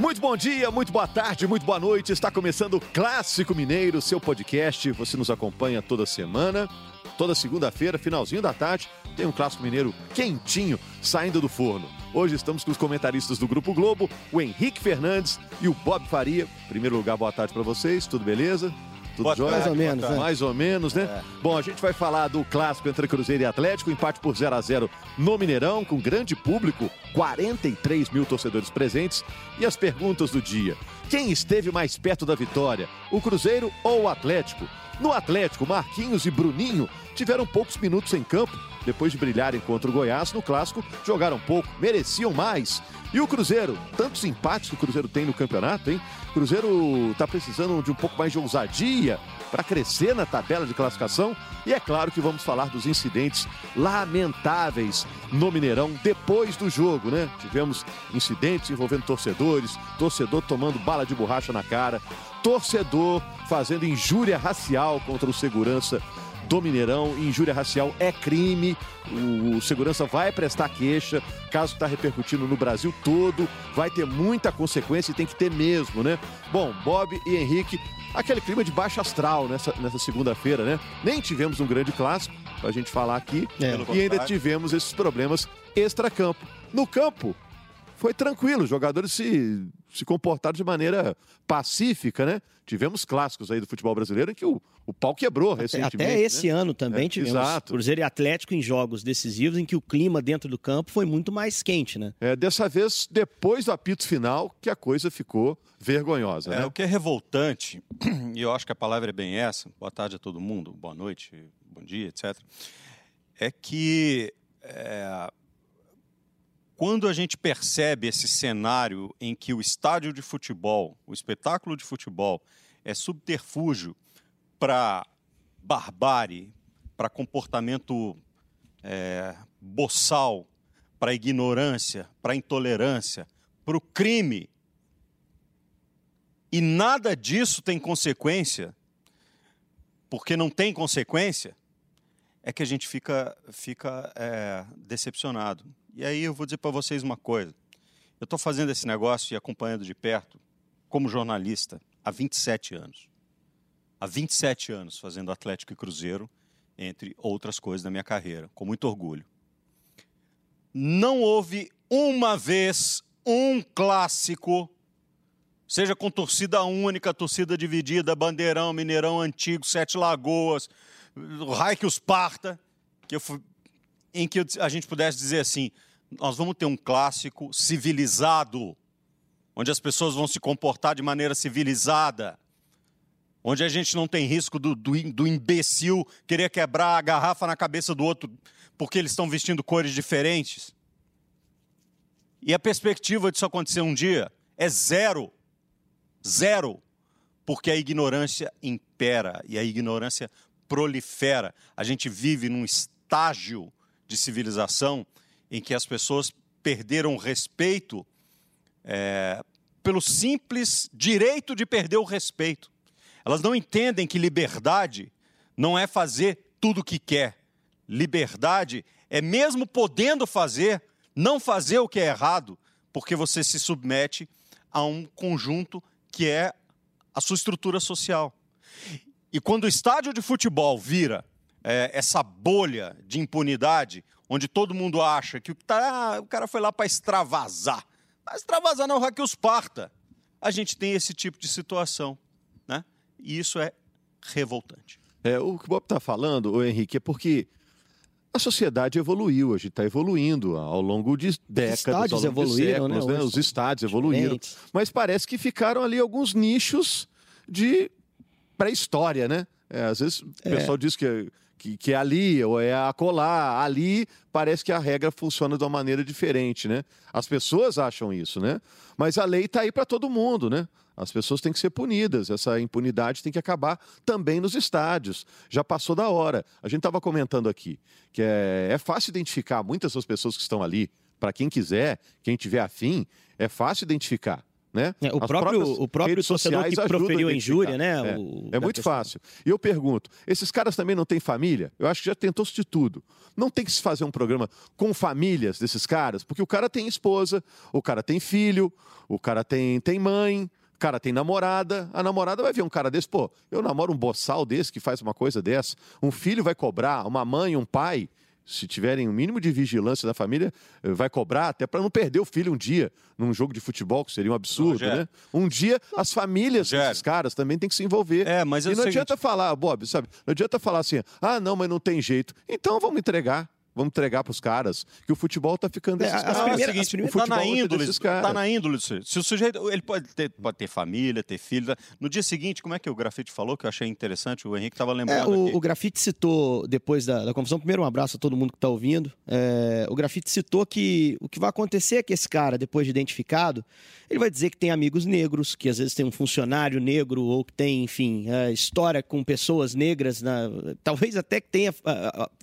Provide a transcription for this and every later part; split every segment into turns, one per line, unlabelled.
Muito bom dia, muito boa tarde, muito boa noite. Está começando o Clássico Mineiro, seu podcast. Você nos acompanha toda semana, toda segunda-feira, finalzinho da tarde. Tem um Clássico Mineiro quentinho saindo do forno. Hoje estamos com os comentaristas do Grupo Globo, o Henrique Fernandes e o Bob Faria. Em primeiro lugar, boa tarde para vocês, tudo beleza? Tudo
Boa
jóia?
tarde,
Mais ou menos,
boa
né?
Mais ou menos, né?
É.
Bom, a gente vai falar do clássico entre Cruzeiro e Atlético, empate por 0 a 0 no Mineirão, com grande público, 43 mil torcedores presentes. E as perguntas do dia: quem esteve mais perto da vitória, o Cruzeiro ou o Atlético? No Atlético, Marquinhos e Bruninho tiveram poucos minutos em campo. Depois de brilharem contra o Goiás, no clássico, jogaram pouco, mereciam mais. E o Cruzeiro, tantos empates que o Cruzeiro tem no campeonato, hein? O Cruzeiro tá precisando de um pouco mais de ousadia para crescer na tabela de classificação. E é claro que vamos falar dos incidentes lamentáveis no Mineirão depois do jogo, né? Tivemos incidentes envolvendo torcedores, torcedor tomando bala de borracha na cara, torcedor fazendo injúria racial contra o segurança do Mineirão. Injúria racial é crime. O, o segurança vai prestar queixa. Caso está repercutindo no Brasil todo, vai ter muita consequência e tem que ter mesmo, né? Bom, Bob e Henrique, aquele clima de baixo astral nessa, nessa segunda-feira, né? Nem tivemos um grande clássico pra gente falar aqui.
É.
E ainda tivemos esses problemas extra-campo. No campo, foi tranquilo, os jogadores se, se comportaram de maneira pacífica, né? Tivemos clássicos aí do futebol brasileiro em que o, o pau quebrou
Até,
recentemente.
até esse
né?
ano também
É,
tivemos
exato.
Cruzeiro e Atlético em jogos decisivos em que o clima dentro do campo foi muito mais quente, né?
É, dessa vez, depois do apito final, que a coisa ficou vergonhosa,
É,
né?
o que é revoltante, e eu acho que a palavra é bem essa, boa tarde a todo mundo, boa noite, bom dia, etc., é que é, quando a gente percebe esse cenário em que o estádio de futebol, o espetáculo de futebol, é subterfúgio para barbárie, para comportamento é, boçal, para ignorância, para intolerância, para o crime, e nada disso tem consequência, porque não tem consequência, é que a gente fica, fica é, decepcionado. E aí eu vou dizer para vocês uma coisa. Eu estou fazendo esse negócio e acompanhando de perto, como jornalista, há 27 anos. Há 27 anos fazendo Atlético e Cruzeiro, entre outras coisas da minha carreira, com muito orgulho. Não houve uma vez um clássico seja com torcida única, torcida dividida, Bandeirão, Mineirão Antigo, Sete Lagoas, Raik Parta, que eu fui- em que a gente pudesse dizer assim, nós vamos ter um clássico civilizado, onde as pessoas vão se comportar de maneira civilizada, onde a gente não tem risco do, do, do imbecil querer quebrar a garrafa na cabeça do outro porque eles estão vestindo cores diferentes. E a perspectiva disso acontecer um dia é zero. Zero. Porque a ignorância impera e a ignorância prolifera. A gente vive num estágio de civilização em que as pessoas perderam o respeito é, pelo simples direito de perder o respeito. Elas não entendem que liberdade não é fazer tudo o que quer. Liberdade é mesmo podendo fazer, não fazer o que é errado, porque você se submete a um conjunto que é a sua estrutura social. E quando o estádio de futebol vira é, essa bolha de impunidade, onde todo mundo acha que o, tá- o cara foi lá para extravasar, mas extravasar não é que os parta. A gente tem esse tipo de situação, né? E isso é revoltante.
É, o que o Bob está falando, o Henrique, é porque a sociedade evoluiu, a gente está evoluindo ao longo de décadas,
estádios
ao longo de
evoluíram, né?
séculos, né?
Hoje
Os estádios evoluíram. Mas parece que ficaram ali alguns nichos de pré-história, né? É, às vezes o
É.
pessoal diz que, é- que, que é ali ou é acolá. Ali parece que a regra funciona de uma maneira diferente, né? As pessoas acham isso, né? Mas a lei está aí para todo mundo, né? As pessoas têm que ser punidas. Essa impunidade tem que acabar também nos estádios. Já passou da hora. A gente estava comentando aqui que é, é fácil identificar muitas das pessoas que estão ali. Para quem quiser, quem tiver afim, é fácil identificar. Né?
É, o,
As
próprio, o próprio torcedor
sociais
que proferiu a injúria, né?
É,
o-
é muito
questão.
fácil. E eu pergunto, esses caras também não têm família? Eu acho que já tentou-se de tudo. Não tem que se fazer um programa com famílias desses caras, porque o cara tem esposa, o cara tem filho, o cara tem, tem mãe, o cara tem namorada. A namorada vai ver um cara desse, pô, eu namoro um boçal desse que faz uma coisa dessa. Um filho vai cobrar, uma mãe, um pai, se tiverem o mínimo de vigilância da família, eh, vai cobrar até para não perder o filho um dia num jogo de futebol, que seria um absurdo, né? Um dia as famílias
Rogério.
desses caras também têm que se envolver.
É, mas é
e
o
não
seguinte-
adianta falar, Bob, sabe? Não adianta falar assim, ah, não, mas não tem jeito. Então vamos entregar. Vamos entregar para os caras que o futebol tá ficando
É,
desses
as
caras.
É o seguinte,
as primeiras-
tá na
futebol é
índole, tá na índole. Se o sujeito, ele pode ter, pode ter família, ter filho. tá? No dia seguinte, como é que o grafite falou, que eu achei interessante, o Henrique estava
É,
lembrando
o,
aqui.
o Grafite citou, depois da, da confusão, primeiro um abraço a todo mundo que está ouvindo. É, o Grafite citou que o que vai acontecer é que esse cara, depois de identificado, ele vai dizer que tem amigos negros, que às vezes tem um funcionário negro, ou que tem, enfim, é, história com pessoas negras, na- talvez até que tenha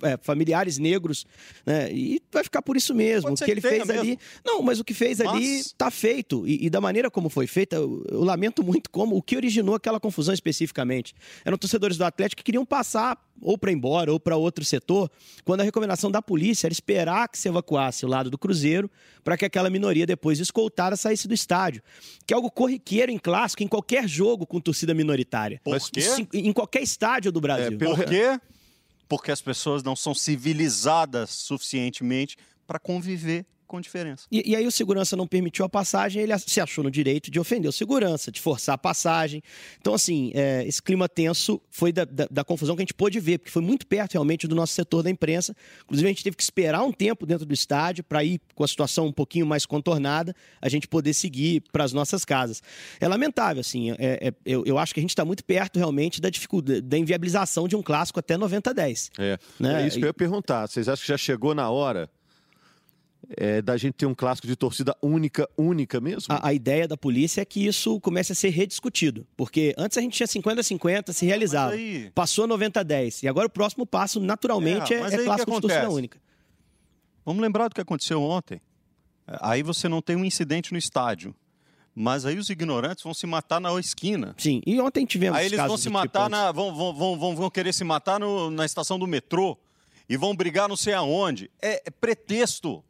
é, familiares negros, né? E vai ficar por isso mesmo.
Pode
O que ele fez ali.
mesmo.
Não, mas o que fez ali
Mas-
tá feito. E, e da maneira como foi feita, eu, eu lamento muito como o que originou aquela confusão especificamente. Eram torcedores do Atlético que queriam passar ou para embora ou para outro setor, quando a recomendação da polícia era esperar que se evacuasse o lado do Cruzeiro para que aquela minoria depois escoltada saísse do estádio. Que é algo corriqueiro em clássico, em qualquer jogo com torcida minoritária.
Por quê?
Em em qualquer estádio do Brasil.
É, pelo-
Por quê? Porque as pessoas não são civilizadas suficientemente para conviver com diferença.
E, e aí o segurança não permitiu a passagem, ele se achou no direito de ofender o segurança, de forçar a passagem. Então, assim, é, esse clima tenso foi da, da- da confusão que a gente pôde ver, porque foi muito perto realmente do nosso setor da imprensa. Inclusive, a gente teve que esperar um tempo dentro do estádio para ir com a situação um pouquinho mais contornada, a gente poder seguir para as nossas casas. É lamentável, assim, é- é- eu, eu acho que a gente está muito perto realmente da dificuldade, da inviabilização de um clássico até 90-10.
É,
Né?
é isso que eu ia perguntar. Vocês acham que já chegou na hora é, da gente ter um clássico de torcida única, única mesmo?
A, a ideia da polícia é que isso comece a ser rediscutido. Porque antes a gente tinha 50-50, se realizava.
Mas aí-
Passou a 90-10. E agora o próximo passo, naturalmente,
É,
é, é clássico de torcida única.
Vamos lembrar do que aconteceu ontem. Aí você não tem um incidente no estádio. Mas aí os ignorantes vão se matar na esquina.
Sim, e ontem tivemos
Aí eles
casos
vão se matar na. Vão, vão, vão, vão, vão querer se matar no- na estação do metrô. E vão brigar não sei aonde. É, é pretexto.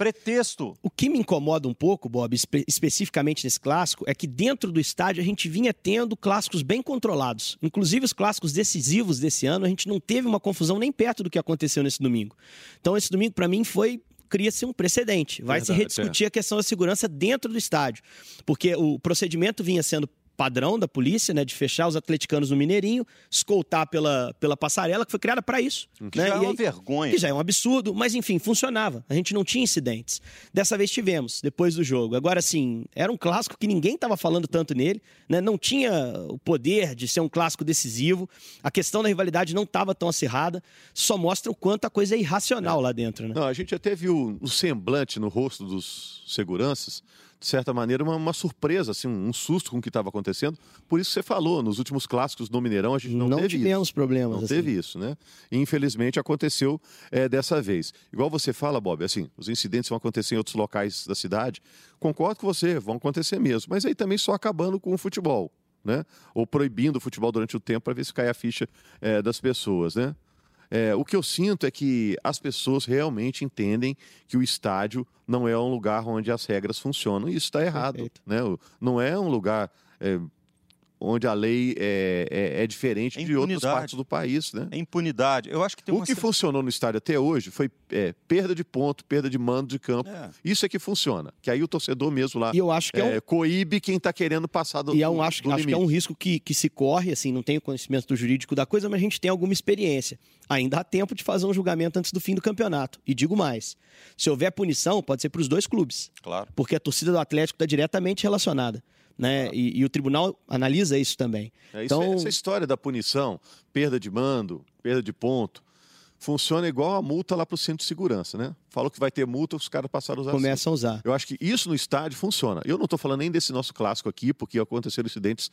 Pretexto.
O que me incomoda um pouco, Bob, espe- especificamente nesse clássico, é que dentro do estádio a gente vinha tendo clássicos bem controlados. Inclusive os clássicos decisivos desse ano, a gente não teve uma confusão nem perto do que aconteceu nesse domingo. Então esse domingo, para mim, foi cria-se um precedente. Vai se
Verdade,
rediscutir a questão da segurança dentro do estádio. Porque o procedimento vinha sendo padrão da polícia, né, de fechar os atleticanos no Mineirinho, escoltar pela, pela passarela, que foi criada para isso.
Que
né?
já é uma
aí-
vergonha.
que já é um absurdo, mas enfim, funcionava. A gente não tinha incidentes. Dessa vez tivemos, depois do jogo. Agora, sim, era um clássico que ninguém estava falando tanto nele, né? não tinha o poder de ser um clássico decisivo. A questão da rivalidade não estava tão acirrada, só mostra o quanto a coisa é irracional lá dentro. Né?
Não, a gente até viu um semblante no rosto dos seguranças, de certa maneira, uma, uma surpresa, assim, um susto com o que estava acontecendo. Por isso que você falou, nos últimos clássicos no Mineirão a gente não,
Não
teve
tivemos
isso.
problemas,
Não
assim.
teve isso, né? E, infelizmente aconteceu é, dessa vez. Igual você fala, Bob, assim, os incidentes vão acontecer em outros locais da cidade. Concordo com você, vão acontecer mesmo. Mas aí também só acabando com o futebol, né? Ou proibindo o futebol durante o tempo para ver se cai a ficha é, das pessoas, né? É, o que eu sinto é que as pessoas realmente entendem que o estádio não é um lugar onde as regras funcionam. E isso está errado.
Perfeito.
Né? Não é um lugar é, onde a lei é, é- é diferente
É
de outras partes do país. Né?
É impunidade. Eu acho que tem
O
uma
que funcionou no estádio até hoje foi é, perda de ponto, perda de mando de campo.
É.
Isso é que funciona. Que aí o torcedor mesmo lá
E eu acho que é, um,
é, coíbe quem está querendo passar do,
E é um, acho,
do
acho que é um risco que, que se corre, assim, não tenho conhecimento do jurídico da coisa, mas a gente tem alguma experiência. Ainda há tempo de fazer um julgamento antes do fim do campeonato. E digo mais: se houver punição, pode ser para os dois clubes,
Claro.
porque a torcida do Atlético está diretamente relacionada. Né? E, e o tribunal analisa isso também.
É, isso
então,
é- essa história da punição, perda de mando, perda de ponto, funciona igual a multa lá para o centro de segurança, né? Falou que vai ter multa, os caras passaram a usar. assim.
começam a usar.
Eu acho que isso no estádio funciona. Eu não estou falando nem desse nosso clássico aqui, porque aconteceram incidentes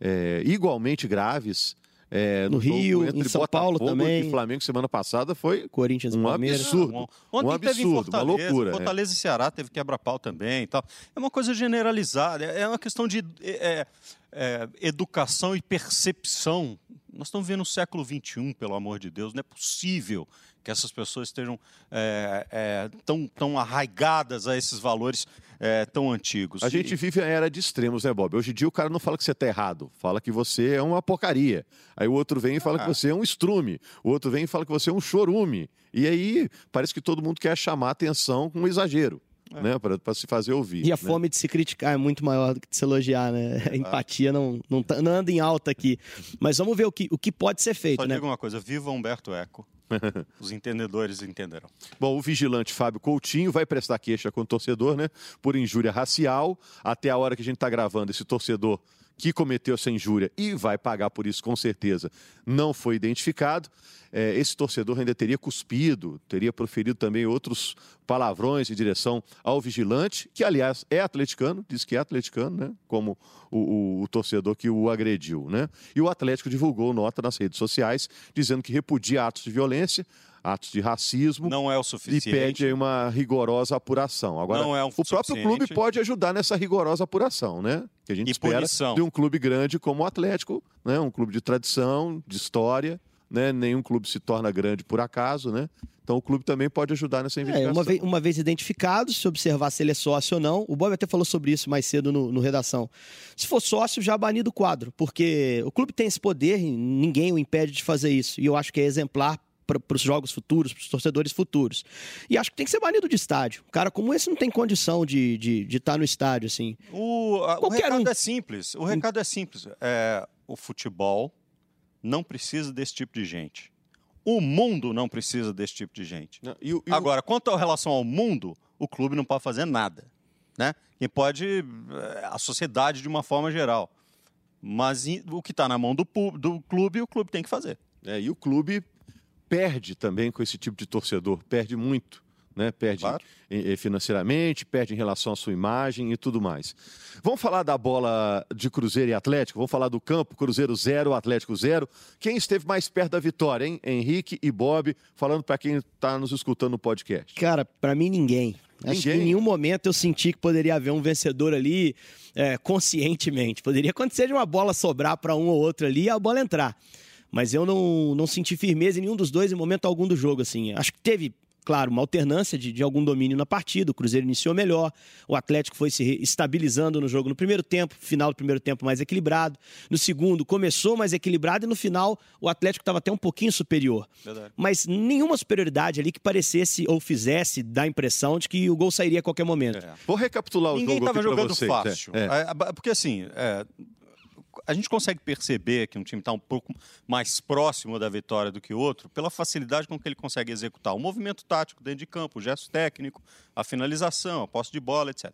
é, igualmente graves É,
no Rio, em São Paulo também.
E Flamengo semana passada foi
Corinthians
um
Palmeiras.
absurdo.
Ontem
um absurdo, uma loucura.
Fortaleza
é.
e Ceará teve quebra-pau também e tal. É uma coisa generalizada, é uma questão de é, é, educação e percepção. Nós estamos vivendo o século XXI, pelo amor de Deus. Não é possível que essas pessoas estejam é, é, tão, tão arraigadas a esses valores é, tão antigos.
A gente vive a era de extremos, né, Bob? Hoje em dia o cara não fala que você está errado, fala que você é uma porcaria. Aí o outro vem e fala ah. que você é um estrume, o outro vem e fala que você é um chorume. E aí parece que todo mundo quer chamar atenção com um exagero. É. Né, para se fazer ouvir.
E a
né?
fome de se criticar é muito maior do que de se elogiar, né? A empatia não, não, tá, não, anda em alta aqui. Mas vamos ver o que, o que pode ser feito,
Só
né?
digo uma coisa, viva Humberto Eco. Os entendedores entenderão.
Bom, o vigilante Fábio Coutinho vai prestar queixa com o torcedor, né? Por injúria racial. Até a hora que a gente está gravando, esse torcedor que cometeu essa injúria e vai pagar por isso com certeza, não foi identificado. É, esse torcedor ainda teria cuspido, teria proferido também outros palavrões em direção ao vigilante, que aliás é atleticano, diz que é atleticano, né? Como o, o, o torcedor que o agrediu, né? E o Atlético divulgou nota nas redes sociais dizendo que repudia atos de violência, atos de racismo.
Não é o suficiente.
E pede uma rigorosa apuração. Agora,
não é
o próprio clube pode ajudar nessa rigorosa apuração, né? Que a gente
e
espera
punição.
de um clube grande como o Atlético, né? Um clube de tradição, de história, né? Nenhum clube se torna grande por acaso, né? Então o clube também pode ajudar nessa investigação.
É, uma, vez, uma vez identificado, se observar se ele é sócio ou não. O Bob até falou sobre isso mais cedo no, no redação. Se for sócio, já banido o quadro, porque o clube tem esse poder e ninguém o impede de fazer isso. E eu acho que é exemplar para os jogos futuros, para os torcedores futuros. E acho que tem que ser banido de estádio. Um cara como esse não tem condição de estar de, de tá no estádio, assim.
O, a, o recado um. é simples. O recado é simples. É, o futebol não precisa desse tipo de gente. O mundo não precisa desse tipo de gente.
Não, e, e
Agora, quanto à relação ao mundo, o clube não pode fazer nada. Né? Quem pode, é, a sociedade de uma forma geral. Mas o que está na mão do, do clube, o clube tem que fazer.
É, e o clube perde também com esse tipo de torcedor, perde muito. Né? Perde claro. financeiramente, perde em relação à sua imagem e tudo mais. Vamos falar da bola de Cruzeiro e Atlético? Vamos falar do campo, Cruzeiro 0, Atlético 0. Quem esteve mais perto da vitória, hein? Henrique e Bob, falando para quem está nos escutando no podcast.
Cara, para mim ninguém.
Ninguém.
Acho que em nenhum momento eu senti que poderia haver um vencedor ali é, conscientemente. Poderia acontecer de uma bola sobrar para um ou outro ali e a bola entrar. Mas eu não, não senti firmeza em nenhum dos dois em momento algum do jogo, assim. Acho que teve, claro, uma alternância de, de algum domínio na partida. O Cruzeiro iniciou melhor, o Atlético foi se estabilizando no jogo no primeiro tempo, final do primeiro tempo mais equilibrado. No segundo, começou mais equilibrado e no final o Atlético estava até um pouquinho superior.
Verdade.
Mas nenhuma superioridade ali que parecesse ou fizesse dar a impressão de que o gol sairia a qualquer momento. É.
Vou recapitular o
Ninguém
jogo
estava jogando
vocês,
fácil.
É.
É, porque assim, a gente consegue perceber que um time está um pouco mais próximo da vitória do que o outro pela facilidade com que ele consegue executar o movimento tático dentro de campo, o gesto técnico, a finalização, a posse de bola, etc.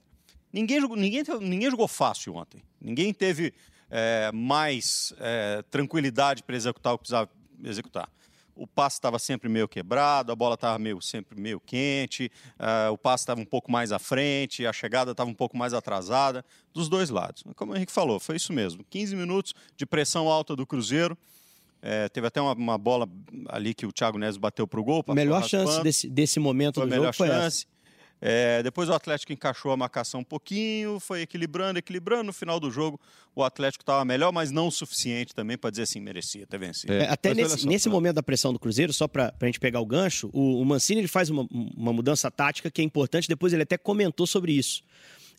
Ninguém jogou, ninguém, ninguém jogou fácil ontem. Ninguém teve é, mais é, tranquilidade para executar o que precisava executar o passe estava sempre meio quebrado, a bola estava meio, sempre meio quente, uh, o passe estava um pouco mais à frente, a chegada estava um pouco mais atrasada, dos dois lados. Como o Henrique falou, foi isso mesmo. 15 minutos de pressão alta do Cruzeiro. É, teve até uma, uma, bola ali que o Thiago Neves bateu para o gol.
Melhor chance desse, desse momento
foi
do
a melhor
jogo
chance. É, depois o Atlético encaixou a marcação um pouquinho, foi equilibrando, equilibrando. No final do jogo, o Atlético estava melhor, mas não o suficiente também para dizer assim, merecia ter vencido.
É, até
mas
nesse,
só,
nesse
né?
momento da pressão do Cruzeiro, só para a gente pegar o gancho, o, o Mancini ele faz uma, uma mudança tática que é importante. Depois ele até comentou sobre isso.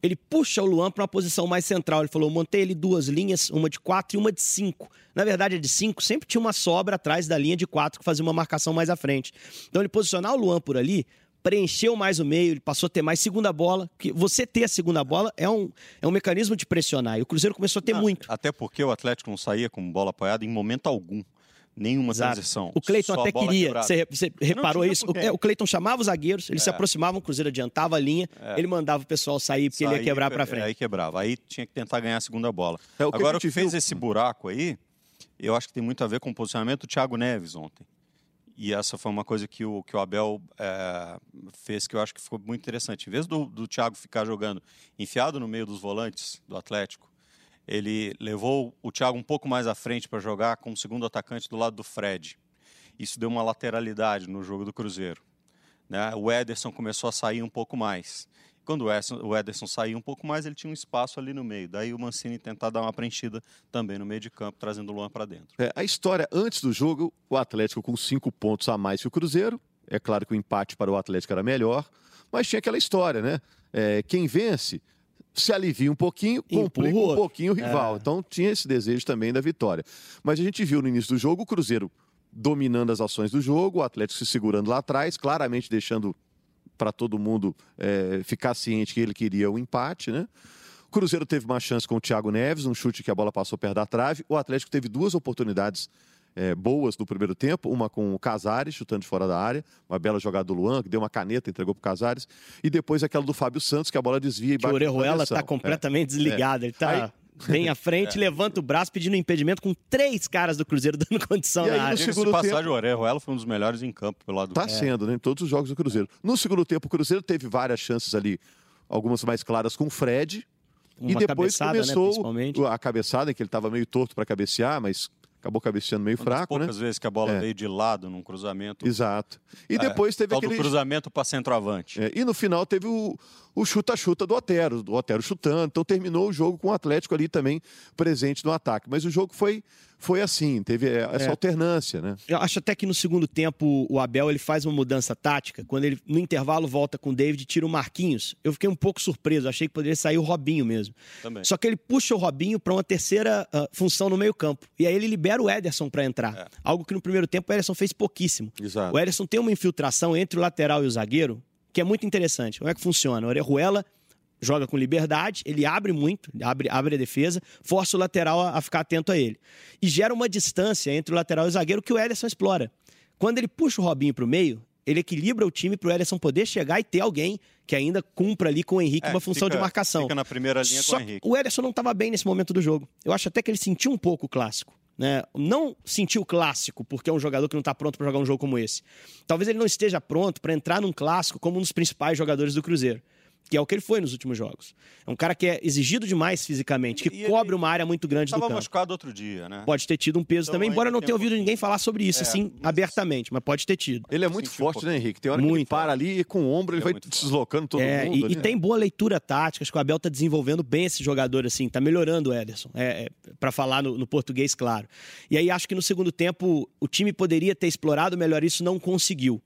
Ele puxa o Luan para uma posição mais central. Ele falou: montei ele duas linhas, uma de quatro e uma de cinco. Na verdade, a de cinco sempre tinha uma sobra atrás da linha de quatro que fazia uma marcação mais à frente. Então, ele posicionar o Luan por ali preencheu mais o meio, ele passou a ter mais segunda bola. Que você ter a segunda bola é um, é um mecanismo de pressionar. E o Cruzeiro começou a ter
Não,
muito.
Até porque o Atlético não saía com bola apoiada em momento algum. Nenhuma
Exato.
transição.
O Cleiton até queria. Você, você reparou isso?
por
O, é, Cleiton chamava os zagueiros, eles se
É.
aproximavam, o Cruzeiro adiantava a linha, ele mandava o pessoal sair porque ele ia quebrar para
é,
frente.
Aí quebrava. Aí tinha que tentar ganhar a segunda bola.
É, o
Agora, o que fez esse buraco aí, eu acho que tem muito a ver com o posicionamento do Thiago Neves ontem. E essa foi uma coisa que o, que o Abel é, fez que eu acho que ficou muito interessante. Em vez do, do Thiago ficar jogando enfiado no meio dos volantes do Atlético, ele levou o Thiago um pouco mais à frente para jogar como segundo atacante do lado do Fred. Isso deu uma lateralidade no jogo do Cruzeiro. Né? O Ederson começou a sair um pouco mais. Quando o Ederson saía um pouco mais, ele tinha um espaço ali no meio. Daí o Mancini tentar dar uma preenchida também no meio de campo, trazendo o Luan para dentro.
É, a história antes do jogo, o Atlético com cinco pontos a mais que o Cruzeiro. É claro que o empate para o Atlético era melhor, mas tinha aquela história, né? É, quem vence se alivia um pouquinho, complica um pouquinho o rival. É. Então tinha esse desejo também da vitória. Mas a gente viu no início do jogo o Cruzeiro dominando as ações do jogo, o Atlético se segurando lá atrás, claramente deixando para todo mundo é, ficar ciente que ele queria o empate, né? O Cruzeiro teve uma chance com o Thiago Neves, um chute que a bola passou perto da trave. O Atlético teve duas oportunidades é, boas no primeiro tempo, uma com o Casares, chutando de fora da área, uma bela jogada do Luan, que deu uma caneta, entregou para o Casares, e depois aquela do Fábio Santos, que a bola desvia e bate
O Orejuela está completamente é. desligado, ele está... Bem à frente, é. levanta o braço pedindo impedimento com três caras do Cruzeiro dando condição
e
aí, na área.
No segundo passagem, tempo... o Orejuela foi um dos melhores em campo pelo lado
Tá é. sendo, né? Em todos os jogos do Cruzeiro. No segundo tempo, o Cruzeiro teve várias chances ali, algumas mais claras com o Fred. Uma e depois né, começou né, a cabeçada, que ele estava meio torto para cabecear, mas acabou cabeceando meio
Uma
fraco,
poucas
né?
poucas vezes que a bola é. veio de lado num cruzamento.
Exato. E é, depois teve aquele
cruzamento para centroavante.
É, e no final teve o, o chuta-chuta do Otero, do Otero chutando. Então terminou o jogo com o Atlético ali também presente no ataque. Mas o jogo foi foi assim, teve é, essa é. alternância, né?
Eu acho até que no segundo tempo o Abel ele faz uma mudança tática, quando ele no intervalo volta com o David e tira o Marquinhos. Eu fiquei um pouco surpreso, achei que poderia sair o Robinho mesmo. Também. Só que ele puxa o Robinho para uma terceira uh, função no meio-campo. E aí ele libera o Ederson para entrar. É. Algo que no primeiro tempo o Ederson fez pouquíssimo.
Exato.
O Ederson tem uma infiltração entre o lateral e o zagueiro que é muito interessante. Como é que funciona? O Orejuela joga com liberdade, ele abre muito, abre, abre a defesa, força o lateral a, a, ficar atento a ele. E gera uma distância entre o lateral e o zagueiro que o Ederson explora. Quando ele puxa o Robinho para o meio, ele equilibra o time para o Ederson poder chegar e ter alguém que ainda cumpra ali com o Henrique é, uma função
fica,
de marcação.
Fica na primeira linha Só com o Henrique.
O Ederson não estava bem nesse momento do jogo. Eu acho até que ele sentiu um pouco o clássico. Né? Não sentiu o clássico, porque é um jogador que não está pronto para jogar um jogo como esse. Talvez ele não esteja pronto para entrar num clássico como um dos principais jogadores do Cruzeiro que é o que ele foi nos últimos jogos. É um cara que é exigido demais fisicamente, que e cobre uma área muito grande do campo. Estava
machucado outro dia, né?
Pode ter tido um peso então, também, embora não tenha ouvido ninguém falar sobre isso, é, assim, mas... abertamente, mas pode ter tido.
Ele é muito forte, um né, Henrique? Tem hora muito. que ele para ali e com o ombro ele é vai deslocando todo
é,
mundo.
E, e, tem boa leitura tática, acho que o Abel está desenvolvendo bem esse jogador, assim, tá melhorando o Ederson, é, é para falar no, no português, claro. E aí acho que no segundo tempo o time poderia ter explorado melhor isso, não conseguiu.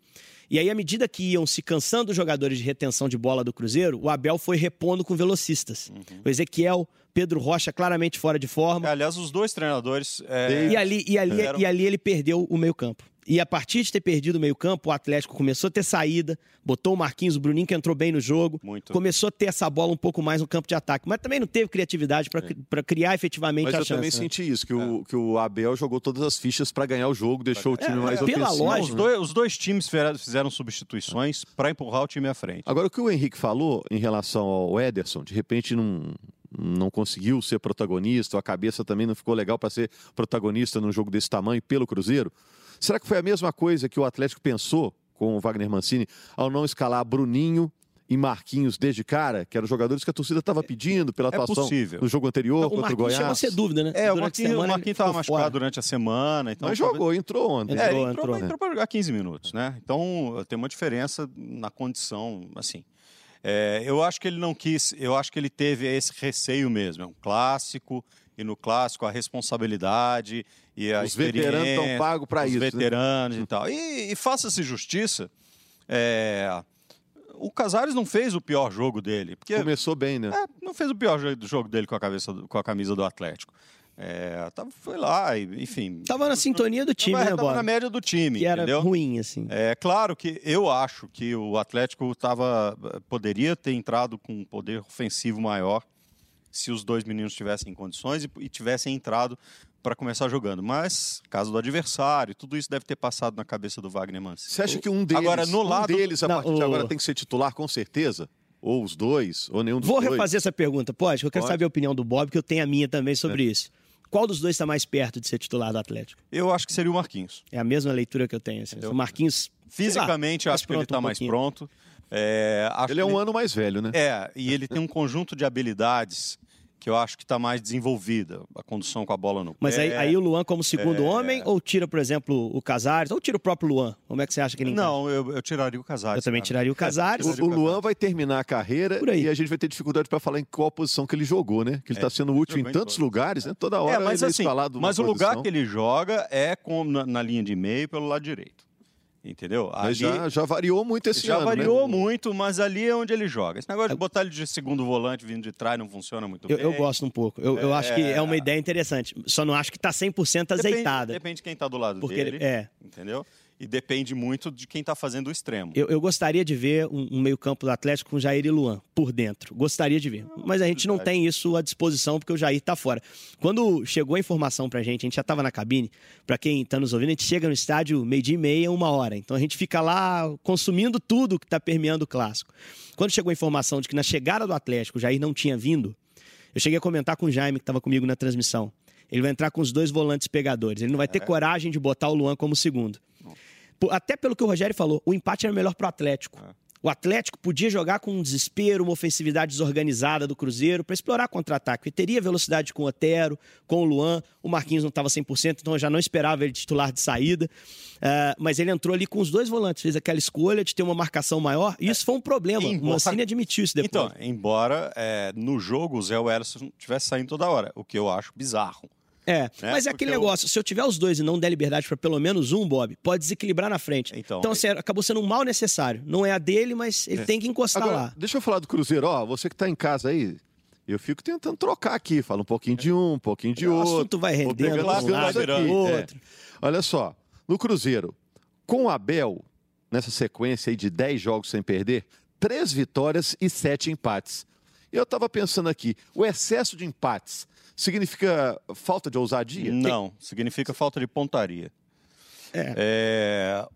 E aí, à medida que iam se cansando os jogadores de retenção de bola do Cruzeiro, o Abel foi repondo com velocistas. Uhum. O Ezequiel, Pedro Rocha claramente fora de forma.
É, aliás, os dois treinadores. É...
E, ali, e, ali, eram... e ali ele perdeu o meio-campo. E a partir de ter perdido o meio-campo, o Atlético começou a ter saída, botou o Marquinhos, o Bruninho que entrou bem no jogo, Muito. começou a ter essa bola um pouco mais no campo de ataque, mas também não teve criatividade para é. criar efetivamente
mas
a chance.
Mas eu também
né?
senti isso, que, é. o, que o Abel jogou todas as fichas para ganhar o jogo, deixou é, o time mais
pela
ofensivo.
Lógica, os, dois, os dois times fizeram substituições para empurrar o time à frente.
Agora, o que o Henrique falou em relação ao Ederson, de repente não, não conseguiu ser protagonista, a cabeça também não ficou legal para ser protagonista num jogo desse tamanho pelo Cruzeiro. Será que foi a mesma coisa que o Atlético pensou com o Wagner Mancini ao não escalar Bruninho e Marquinhos desde cara, que eram jogadores que a torcida estava pedindo pela é atuação possível. no jogo anterior não, contra o Goiás. Chegou a
ser dúvida, né?
É, durante o Marquinhos estava machucado fora. durante a semana. Então
Mas jogou, entrou ontem.
É, entrou, entrou, entrou, entrou para jogar 15 minutos, né? Então tem uma diferença na condição, assim. É, eu acho que ele não quis, eu acho que ele teve esse receio mesmo. É um clássico, e no clássico a responsabilidade e a
Os veteranos estão pagos para isso.
Os né? veteranos né? e tal. E, e faça-se justiça. É, o Casares não fez o pior jogo dele. Porque,
Começou bem, né?
É, não fez o pior jogo dele com a, cabeça, com a camisa do Atlético. É, tava, foi lá, enfim.
Tava na sintonia do time,
tava,
né,
Tava na média do time.
Que era
entendeu?
ruim, assim.
É claro que eu acho que o Atlético tava, poderia ter entrado com um poder ofensivo maior se os dois meninos tivessem condições e, e tivessem entrado para começar jogando. Mas, caso do adversário, tudo isso deve ter passado na cabeça do Wagner Mancini.
Você acha que um deles, agora, no um lado... deles a Não, partir o... de agora, tem que ser titular, com certeza? Ou os dois, ou nenhum dos
Vou
dois?
Vou refazer essa pergunta, pode? Eu quero pode. saber a opinião do Bob, que eu tenho a minha também sobre é. isso. Qual dos dois está mais perto de ser titular do Atlético?
Eu acho que seria o Marquinhos.
É a mesma leitura que eu tenho. Assim. O Marquinhos.
Fisicamente, lá, acho que ele está um mais pronto.
É, ele é um ele... ano mais velho, né?
É, e ele tem um conjunto de habilidades que eu acho que está mais desenvolvida, a condução com a bola no
Mas
pé.
aí, aí o Luan como segundo
é.
homem, ou tira, por exemplo, o Casares, ou tira o próprio Luan? Como é que você acha que ele?
Não, eu, eu tiraria o Casares.
Eu também
cara.
tiraria o Casares.
O, o Luan vai terminar a carreira
Por aí.
e a gente vai ter dificuldade para falar em qual posição que ele jogou, né? Que ele
É,
está sendo útil em tantos
todos.
lugares, né? Toda hora
É, mas
ele
assim,
é escalado
mas o lugar
posição.
que ele joga é com, na, na linha de meio pelo lado direito. Entendeu? Ali-
já, já variou muito esse
já
ano,
variou
né?
muito, mas ali é onde ele joga. Esse negócio de botar ele de segundo volante vindo de trás não funciona muito
Eu,
bem.
eu gosto um pouco. Eu, eu acho que é uma ideia interessante. Só não acho que tá 100% azeitada.
Depende, depende de quem está do lado
Porque
dele.
ele- é.
Entendeu? E depende muito de quem está fazendo o extremo.
Eu, eu gostaria de ver um, um meio-campo do Atlético com Jair e Luan por dentro. Gostaria de ver. Mas a gente não tem isso à disposição porque o Jair tá fora. Quando chegou a informação pra gente, a gente já tava na cabine. Pra quem tá nos ouvindo, a gente chega no estádio meio-dia e meia, uma hora. Então a gente fica lá consumindo tudo que tá permeando o clássico. Quando chegou a informação de que na chegada do Atlético o Jair não tinha vindo, eu cheguei a comentar com o Jaime, que estava comigo na transmissão. Ele vai entrar com os dois volantes pegadores. Ele não vai ter coragem de botar o Luan como segundo. Até pelo que o Rogério falou, o empate era melhor pro Atlético. O Atlético podia jogar com um desespero, uma ofensividade desorganizada do Cruzeiro para explorar contra-ataque. E teria velocidade com o Otero, com o Luan. O Marquinhos não estava 100%, então eu já não esperava ele titular de saída. Ah, mas ele entrou ali com os dois volantes, fez aquela escolha de ter uma marcação maior. E isso foi um problema. O
Embora-
Mancini admitiu isso depois.
Então, embora é, no jogo o Zé Wellison estivesse saindo toda hora, o que eu acho bizarro.
É,
né?
mas é
Porque
aquele
eu-
negócio, se eu tiver os dois e não der liberdade para pelo menos um, Bob, pode desequilibrar na frente.
Então,
assim, acabou sendo um mal necessário. Não é a dele, mas ele tem que encostar
Agora,
lá.
deixa eu falar do Cruzeiro. Ó, você que está em casa aí, eu fico tentando trocar aqui. Fala um pouquinho de um, um pouquinho de
O
outro.
assunto vai rendendo um lado,
aqui. É.
outro.
Olha só, no Cruzeiro, com o Abel, nessa sequência aí de 10 jogos sem perder, três vitórias e sete empates. Eu estava pensando aqui, o excesso de empates significa falta de ousadia?
Não, significa falta de pontaria.
É.
É,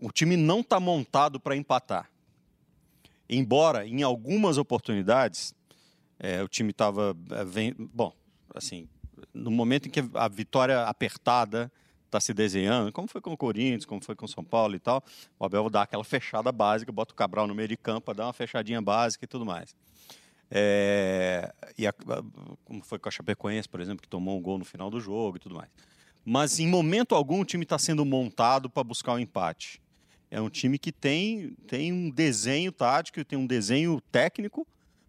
o time não está montado para empatar. Embora, em algumas oportunidades, é, o time estava. bom, assim, no momento em que a vitória apertada está se desenhando, como foi com o Corinthians, como foi com o São Paulo e tal, o Abel dá aquela fechada básica, bota o Cabral no meio de campo, dá uma fechadinha básica e tudo mais. É, e a- como foi com a Chapecoense, por exemplo, que tomou um gol no final do jogo e tudo mais. Mas em momento algum o time está sendo montado para buscar o um empate. É um time que tem, tem um desenho tático, tem um desenho técnico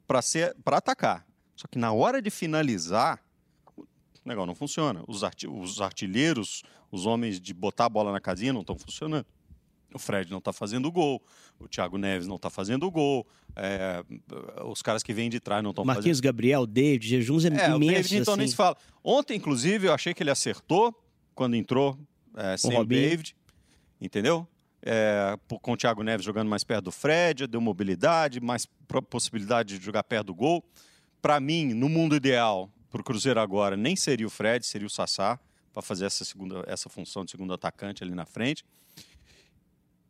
para atacar. Só que na hora de finalizar, o negócio não funciona. Os, os artilheiros, os homens de botar a bola na casinha não estão funcionando. O Fred não está fazendo gol, o Thiago Neves não está fazendo gol, é, os caras que vêm de trás não estão fazendo
Marquinhos Gabriel, David, jejuns
é, o
imensos.
David então nem
assim.
se fala. Ontem, inclusive, eu achei que ele acertou quando entrou é, sem o
Robinho.
David, entendeu? É, com o Thiago Neves jogando mais perto do Fred, deu mobilidade, mais possibilidade de jogar perto do gol. Para mim, no mundo ideal, para o Cruzeiro agora, nem seria o Fred, seria o Sassá, para fazer essa, segunda, essa função de segundo atacante ali na frente.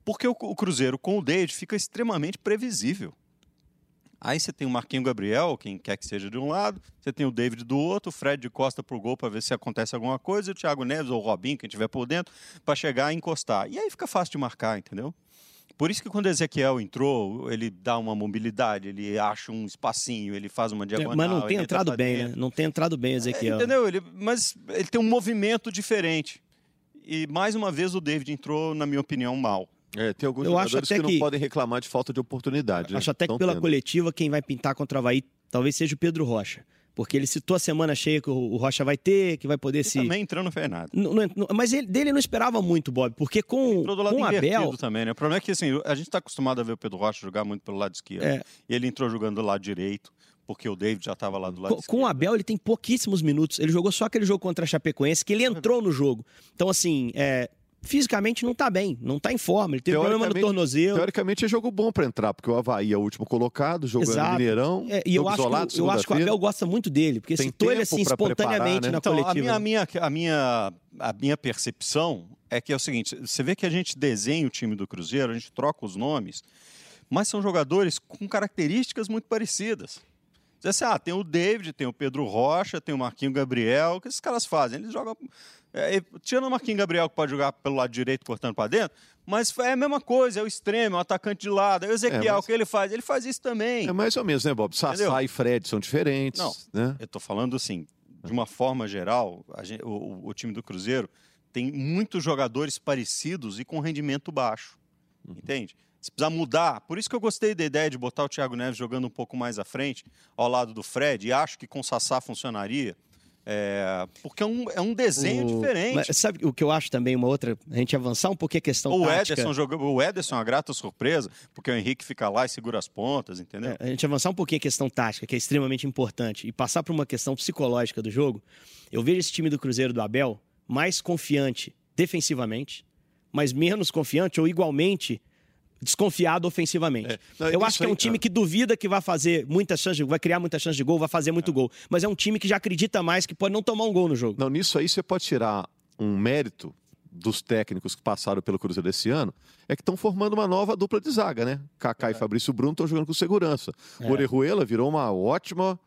Porque o, o Cruzeiro com o David fica extremamente previsível. Aí você tem o Marquinho Gabriel, quem quer que seja de um lado, você tem o David do outro, o Fred de costa pro gol para ver se acontece alguma coisa, e o Thiago Neves ou o Robinho, quem tiver por dentro, para chegar e encostar. E aí fica fácil de marcar, entendeu? Por isso que quando o Ezequiel entrou, ele dá uma mobilidade, ele acha um espacinho, ele faz uma
É,
diagonal.
mas não tem entrado bem,
dentro.
né? Não tem entrado bem, Ezequiel.
É, entendeu? Ele, mas ele tem um movimento diferente. E mais uma vez o David entrou, na minha opinião, mal.
É, tem alguns
Eu acho
jogadores
até
que,
que-
não podem reclamar de falta de oportunidade. né?
Acho até que
Tão
pela
tendo.
coletiva, quem vai pintar contra o Havaí talvez seja o Pedro Rocha. Porque ele citou a semana cheia que o Rocha vai ter, que vai poder
E
se.
também entrando não fez nada.
Não- não- não- mas ele, dele não esperava muito, Bob, porque com,
Entrou do lado
com o Abel.
também, né? O problema é que assim, a gente está acostumado a ver o Pedro Rocha jogar muito pelo lado esquerdo.
É.
E ele entrou jogando do lado direito, porque o David já estava lá do lado
Com,
esquerdo.
com o Abel, ele tem pouquíssimos minutos. Ele jogou só aquele jogo contra a Chapecoense, que ele entrou no jogo. Então, assim, é, fisicamente não tá bem, não tá em forma. Ele teve problema no
Teoricamente-
tornozelo.
Teoricamente é jogo bom para entrar, porque o Havaí é o último colocado, jogando
Exato.
no Mineirão.
É, e eu acho,
isolado,
que, eu acho que o. Abel gosta muito dele, porque
Tem
citou ele assim
pra preparar,
espontaneamente
né?
na
Então, a
coletiva.
minha, a, minha, a, minha, a minha percepção é que é o seguinte: você vê que a gente desenha o time do Cruzeiro, a gente troca os nomes, mas são jogadores com características muito parecidas. Diz assim, ah, tem o David, tem o Pedro Rocha, tem o Marquinho Gabriel, o que esses caras fazem? Eles jogam É, tirando o Marquinhos Gabriel, que pode jogar pelo lado direito, cortando para dentro, mas é a mesma coisa, é o extremo, é o atacante de lado. É o Ezequiel,
É, mas-
o que ele faz? Ele faz isso também.
É mais ou menos, né, Bob? Sassá
Entendeu?
e Fred são diferentes.
Não.
Né?
Eu tô falando assim, de uma forma geral, a gen- o, o- o time do Cruzeiro tem muitos jogadores parecidos e com rendimento baixo. Entende? Se precisar mudar, por isso que eu gostei da ideia de botar o Thiago Neves jogando um pouco mais à frente, ao lado do Fred, e acho que com o Sassá funcionaria. é, porque é um, é um desenho
O-
diferente.
Mas sabe o que eu acho também, uma outra, a gente avançar um pouquinho a questão
o
tática.
Ederson jogou, o Ederson é uma grata surpresa, porque o Henrique fica lá e segura as pontas, entendeu?
É, a gente avançar um pouquinho a questão tática, que é extremamente importante, e passar para uma questão psicológica do jogo, eu vejo esse time do Cruzeiro do Abel mais confiante defensivamente, mas menos confiante ou igualmente desconfiado ofensivamente.
É. Não,
eu
isso
acho que é um time que duvida que vai fazer muitas chances, de- vai criar muitas chances de gol, vai fazer muito gol, mas é um time que já acredita mais que pode não tomar um gol no jogo.
Não, nisso aí você pode tirar um mérito dos técnicos que passaram pelo Cruzeiro esse ano, é que estão formando uma nova dupla de zaga, né? Kaká e Fabrício Bruno estão jogando com segurança.
É.
O Orejuela virou uma ótima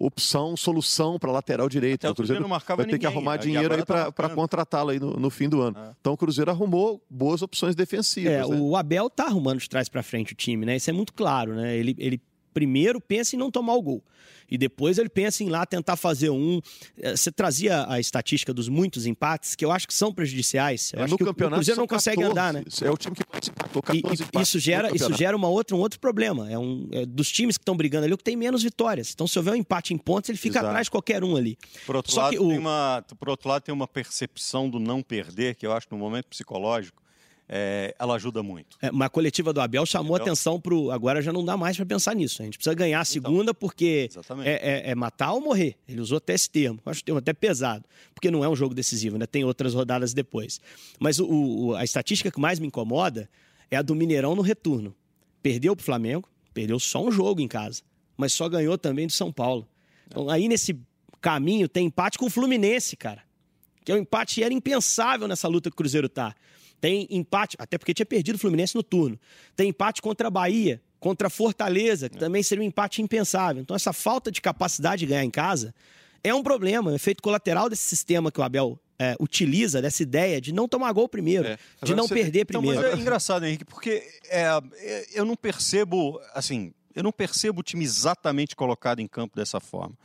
opção, solução para lateral direito.
Até
o
dia
Cruzeiro
não marcava
vai ter que arrumar
e
dinheiro aí
tá
para contratá-lo aí no, no fim do ano.
É.
Então o Cruzeiro arrumou boas opções defensivas.
É,
né?
o Abel tá arrumando de trás para frente o time, né? Isso é muito claro, né? Ele, ele primeiro pensa em não tomar o gol. E depois ele pensa em ir lá tentar fazer um. Eh, Você trazia a estatística dos muitos empates, que eu acho que são prejudiciais. Eu
É,
acho
no
que o- o
campeonato
Cruzeiro não consegue
14.
andar, né?
É o time que mais empatou,
E-
14
e
empates
isso
no
gera, isso
campeonato.
gera uma outra, um outro problema. É um, é dos times que estão brigando ali, o que tem menos vitórias. Então, se houver um empate em pontos, ele fica
Exato.
atrás de qualquer um ali.
Por outro,
Só
lado,
que o-
tem uma, por outro lado, tem uma percepção do não perder, que eu acho que no momento psicológico, é, ela ajuda muito.
É, mas a coletiva do Abel chamou atenção pro. Agora já não dá mais para pensar nisso. A gente precisa ganhar a segunda porque
Exatamente.
é, é- é matar ou morrer. Ele usou até esse termo. Acho o termo até pesado, porque não é um jogo decisivo, né? Tem outras rodadas depois. Mas o- o- a estatística que mais me incomoda é a do Mineirão no retorno. Perdeu pro Flamengo, perdeu só um jogo em casa, mas só ganhou também do São Paulo. Então aí nesse caminho tem empate com o Fluminense, cara. Que é um empate era impensável nessa luta que o Cruzeiro tá. Tem empate, até porque tinha perdido o Fluminense no turno. Tem empate contra a Bahia, contra a Fortaleza, que também seria um empate impensável. Então, essa falta de capacidade de ganhar em casa é um problema, é um efeito colateral desse sistema que o Abel é, utiliza, dessa ideia de não tomar gol primeiro,
É.
de não
você-
perder
Então,
primeiro.
mas é engraçado, Henrique, porque é, é, eu não percebo, assim, eu não percebo o time exatamente colocado em campo dessa forma.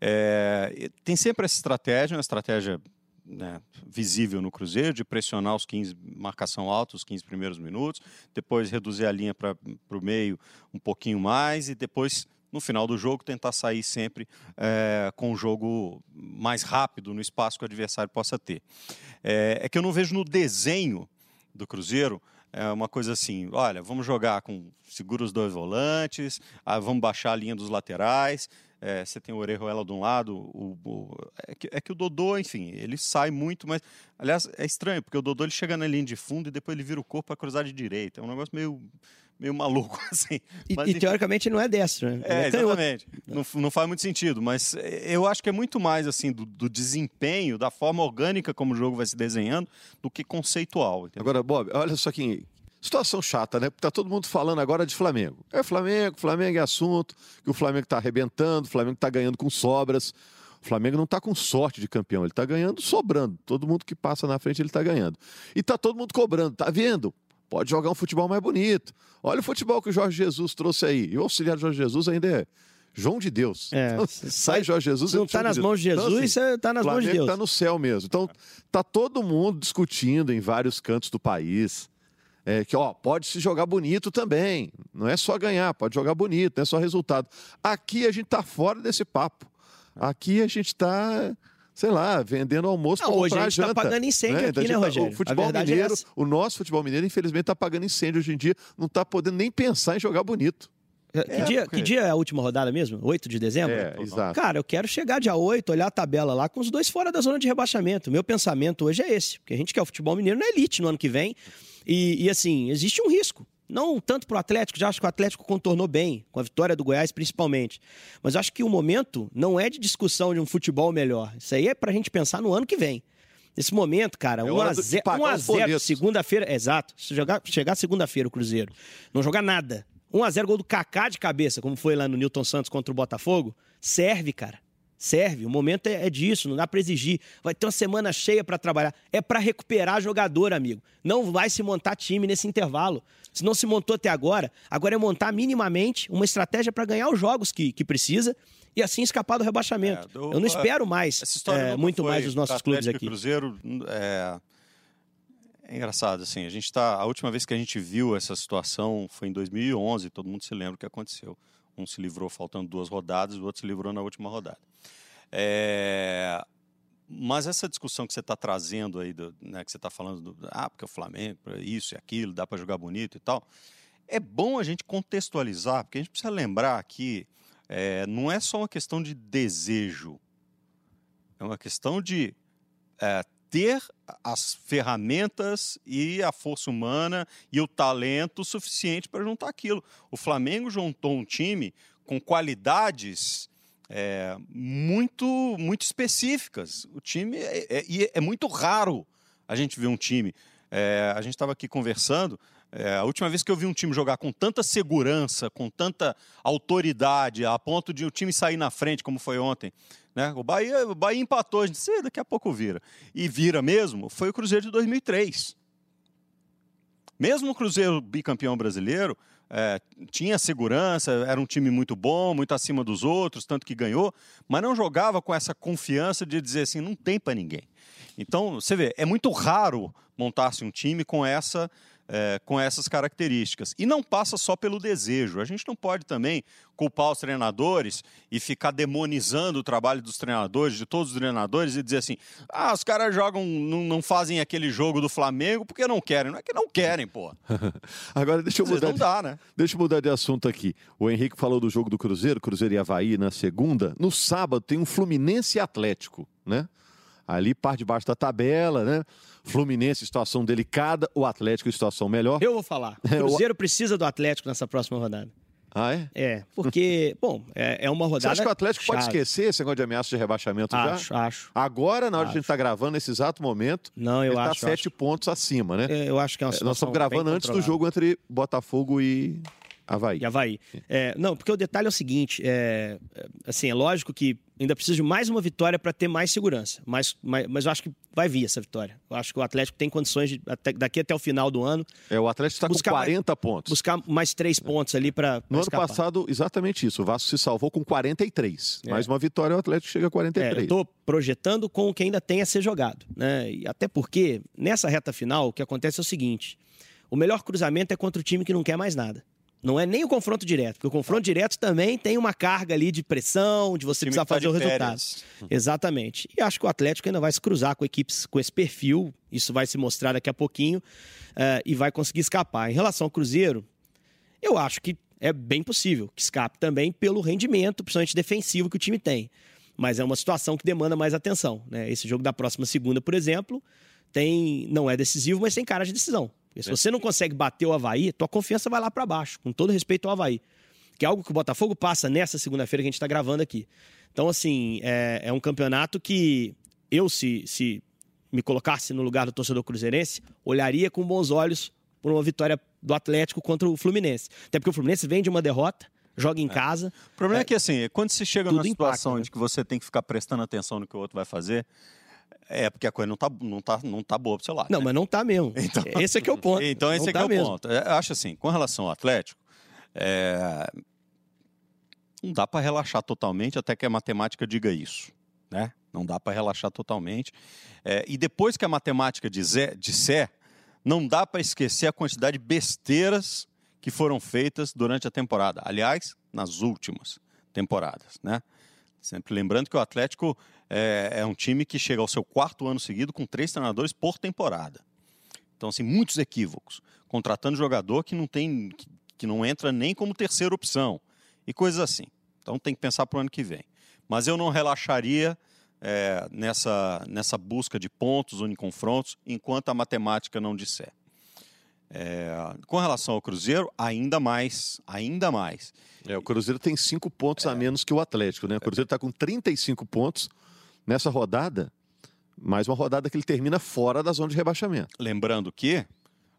É, tem sempre essa estratégia, uma estratégia né, visível no Cruzeiro, de pressionar os 15, marcação alta, os 15 primeiros minutos, depois reduzir a linha para o meio um pouquinho mais e depois, no final do jogo, tentar sair sempre é, com o jogo mais rápido no espaço que o adversário possa ter. É, é que eu não vejo no desenho do Cruzeiro é uma coisa assim, olha, vamos jogar com segura os dois volantes, ah, vamos baixar a linha dos laterais, é, você tem o Orejuela de um lado, o, o- é, que, é que o Dodô, enfim, ele sai muito, mas, aliás, é estranho, porque o Dodô ele chega na linha de fundo e depois ele vira o corpo para cruzar de direita, é um negócio meio, meio maluco, assim.
E,
Mas,
e, teoricamente não é destro, né?
É,
canhoto.
exatamente. Não, não faz muito sentido, mas eh, eu acho que é muito mais assim do, do desempenho, da forma orgânica como o jogo vai se desenhando, do que conceitual. entendeu?
Agora, Bob, olha só que situação chata, né? Porque tá todo mundo falando agora de Flamengo. É Flamengo, Flamengo é assunto, que o Flamengo tá arrebentando, o Flamengo tá ganhando com sobras. O Flamengo não tá com sorte de campeão, ele tá ganhando sobrando. Todo mundo que passa na frente ele tá ganhando. E tá todo mundo cobrando, tá vendo? Pode jogar um futebol mais bonito. Olha o futebol que o Jorge Jesus trouxe aí. E o auxiliar de Jorge Jesus ainda é João de Deus.
É,
Então,
sai-
Jorge Jesus.
Não
entra
tá
João
nas mãos de
Então,
Jesus,
assim,
você tá nas mãos de
Flamengo
Deus.
tá no céu mesmo. Então, tá todo mundo discutindo em vários cantos do país. É, que, ó, pode se jogar bonito também. Não é só ganhar, pode jogar bonito, não é só resultado. Aqui a gente tá fora desse papo. Aqui a gente tá, sei lá, vendendo almoço para
hoje
comprar
a gente tá
janta.
pagando incêndio
Então,
aqui,
a
né,
tá-
Rogério?
O futebol
é
mineiro,
essa.
o nosso futebol mineiro, infelizmente, tá pagando incêndio hoje em dia. Não tá podendo nem pensar em jogar bonito.
Que, dia,
porque-
que dia é a última rodada mesmo? 8 de dezembro?
É, exato.
Cara, eu quero chegar dia 8, olhar a tabela lá com os dois fora da zona de rebaixamento. Meu pensamento hoje é esse, porque a gente quer o futebol mineiro na elite no ano que vem. E, e, assim, existe um risco. Não tanto para o Atlético, já acho que o Atlético contornou bem, com a vitória do Goiás principalmente. Mas acho que o momento não é de discussão de um futebol melhor. Isso aí é para a gente pensar no ano que vem. Nesse momento, cara,
É
1
hora
a
de
0
pagar
1 a
os
0
boletos.
segunda-feira, exato. Se jogar, chegar segunda-feira o Cruzeiro, não jogar nada. 1 a 0 gol do Kaká de cabeça, como foi lá no Newton Santos contra o Botafogo, serve, cara. Serve. O momento é, é disso, não dá para exigir. Vai ter uma semana cheia para trabalhar. É para recuperar jogador, amigo. Não vai se montar time nesse intervalo. Se não se montou até agora, agora é montar minimamente uma estratégia para ganhar os jogos que, que precisa e assim escapar do rebaixamento. É, do, Eu não espero mais, é, muito mais dos nossos clubes aqui.
Cruzeiro é, é engraçado, assim, a gente tá, a última vez que a gente viu essa situação foi em 2011, todo mundo se lembra o que aconteceu. Um se livrou faltando duas rodadas, o outro se livrou na última rodada. É, mas essa discussão que você está trazendo aí, do, né, que você está falando, do, ah, porque o Flamengo, isso e aquilo, dá para jogar bonito e tal, é bom a gente contextualizar, porque a gente precisa lembrar que é, não é só uma questão de desejo, é uma questão de é, ter as ferramentas e a força humana e o talento suficiente para juntar aquilo. O Flamengo juntou um time com qualidades é, muito, muito específicas. O time é, é, é, muito raro a gente ver um time. É, a gente estava aqui conversando. É, a última vez que eu vi um time jogar com tanta segurança, com tanta autoridade, a ponto de o time sair na frente, como foi ontem, né? O Bahia, o Bahia empatou, a gente disse, daqui a pouco vira. E vira mesmo, foi o Cruzeiro de 2003. Mesmo o Cruzeiro bicampeão brasileiro, é, tinha segurança, era um time muito bom, muito acima dos outros, tanto que ganhou, mas não jogava com essa confiança de dizer assim, não tem para ninguém. Então, você vê, é muito raro montar-se um time com essa é, com essas características. E não passa só pelo desejo. A gente não pode também culpar os treinadores e ficar demonizando o trabalho dos treinadores, de todos os treinadores, e dizer assim: ah, os caras jogam, não, não fazem aquele jogo do Flamengo porque não querem. Não é que não querem, pô.
Agora deixa eu mudar.
Não
de,
dá, né?
Deixa eu mudar de assunto aqui. O Henrique falou do jogo do Cruzeiro, Cruzeiro e Havaí na segunda. No sábado tem um Fluminense Atlético, né? Ali parte debaixo da tabela, né? Fluminense, situação delicada, o Atlético, situação melhor.
Eu vou falar. O Cruzeiro precisa do Atlético nessa próxima rodada.
Ah, é?
É, porque, bom, é, é, uma rodada. Você
acha que o Atlético chave. pode esquecer esse negócio de ameaça de rebaixamento
acho,
já?
Acho,
Agora, na hora acho. que a gente está gravando, nesse exato momento,
Não, eu
ele
está
sete
acho.
pontos acima, né?
É, eu acho que é uma
Nós estamos gravando antes do jogo entre Botafogo e Havaí.
E Havaí. É, não, porque o detalhe é o seguinte: é, assim, é lógico que ainda precisa de mais uma vitória para ter mais segurança. Mas, mas, mas, eu acho que vai vir essa vitória. Eu acho que o Atlético tem condições de, até, daqui até o final do ano.
É, o Atlético está com 40
mais,
pontos.
Buscar mais três pontos ali para.
No
escapar.
ano passado, exatamente isso. O Vasco se salvou com 43. É. Mais uma vitória, o Atlético chega a 43. É, eu
estou projetando com o que ainda tem a ser jogado. Né? E até porque, nessa reta final, o que acontece é o seguinte: o melhor cruzamento é contra o time que não quer mais nada. Não é nem o confronto direto, porque o confronto direto também tem uma carga ali de pressão, de você precisar tá fazer o resultado. Exatamente. E acho que o Atlético ainda vai se cruzar com equipes com esse perfil, isso vai se mostrar daqui a pouquinho, uh, e vai conseguir escapar. Em relação ao Cruzeiro, eu acho que é bem possível que escape também pelo rendimento, principalmente defensivo, que o time tem. Mas é uma situação que demanda mais atenção. Né? Esse jogo da próxima segunda, por exemplo, tem não é decisivo, mas tem cara de decisão. Porque se você não consegue bater o Havaí, tua confiança vai lá para baixo, com todo respeito ao Havaí. Que é algo que o Botafogo passa nessa segunda-feira que a gente está gravando aqui. Então, assim, é, é, um campeonato que eu, se, se me colocasse no lugar do torcedor cruzeirense, olharia com bons olhos por uma vitória do Atlético contra o Fluminense. Até porque o Fluminense vem de uma derrota, joga em é. casa.
O problema é, é que, assim, quando se chega numa situação impacta, né? de que você tem que ficar prestando atenção no que o outro vai fazer, é, porque a coisa não tá, não tá, não tá boa pro seu lado.
Não,
né?
mas não tá mesmo. Então, esse é que é o ponto.
Então, esse
não
é
tá
que é o
mesmo.
ponto. Eu acho assim, com relação ao Atlético, é... não dá para relaxar totalmente até que a matemática diga isso. Né? Não dá para relaxar totalmente. É... e depois que a matemática dizer, disser, não dá para esquecer a quantidade de besteiras que foram feitas durante a temporada. Aliás, nas últimas temporadas. Né? Sempre lembrando que o Atlético é, é, um time que chega ao seu quarto ano seguido com três treinadores por temporada. Então, assim, muitos equívocos. Contratando jogador que não tem, que, que não entra nem como terceira opção e coisas assim. Então, tem que pensar para o ano que vem. Mas eu não relaxaria é, nessa, nessa busca de pontos ou em confrontos enquanto a matemática não disser. É, com relação ao Cruzeiro, ainda mais, ainda mais.
É, o Cruzeiro tem cinco pontos é. a menos que o Atlético, né? O Cruzeiro está com 35 pontos nessa rodada, mais uma rodada que ele termina fora da zona de rebaixamento.
Lembrando que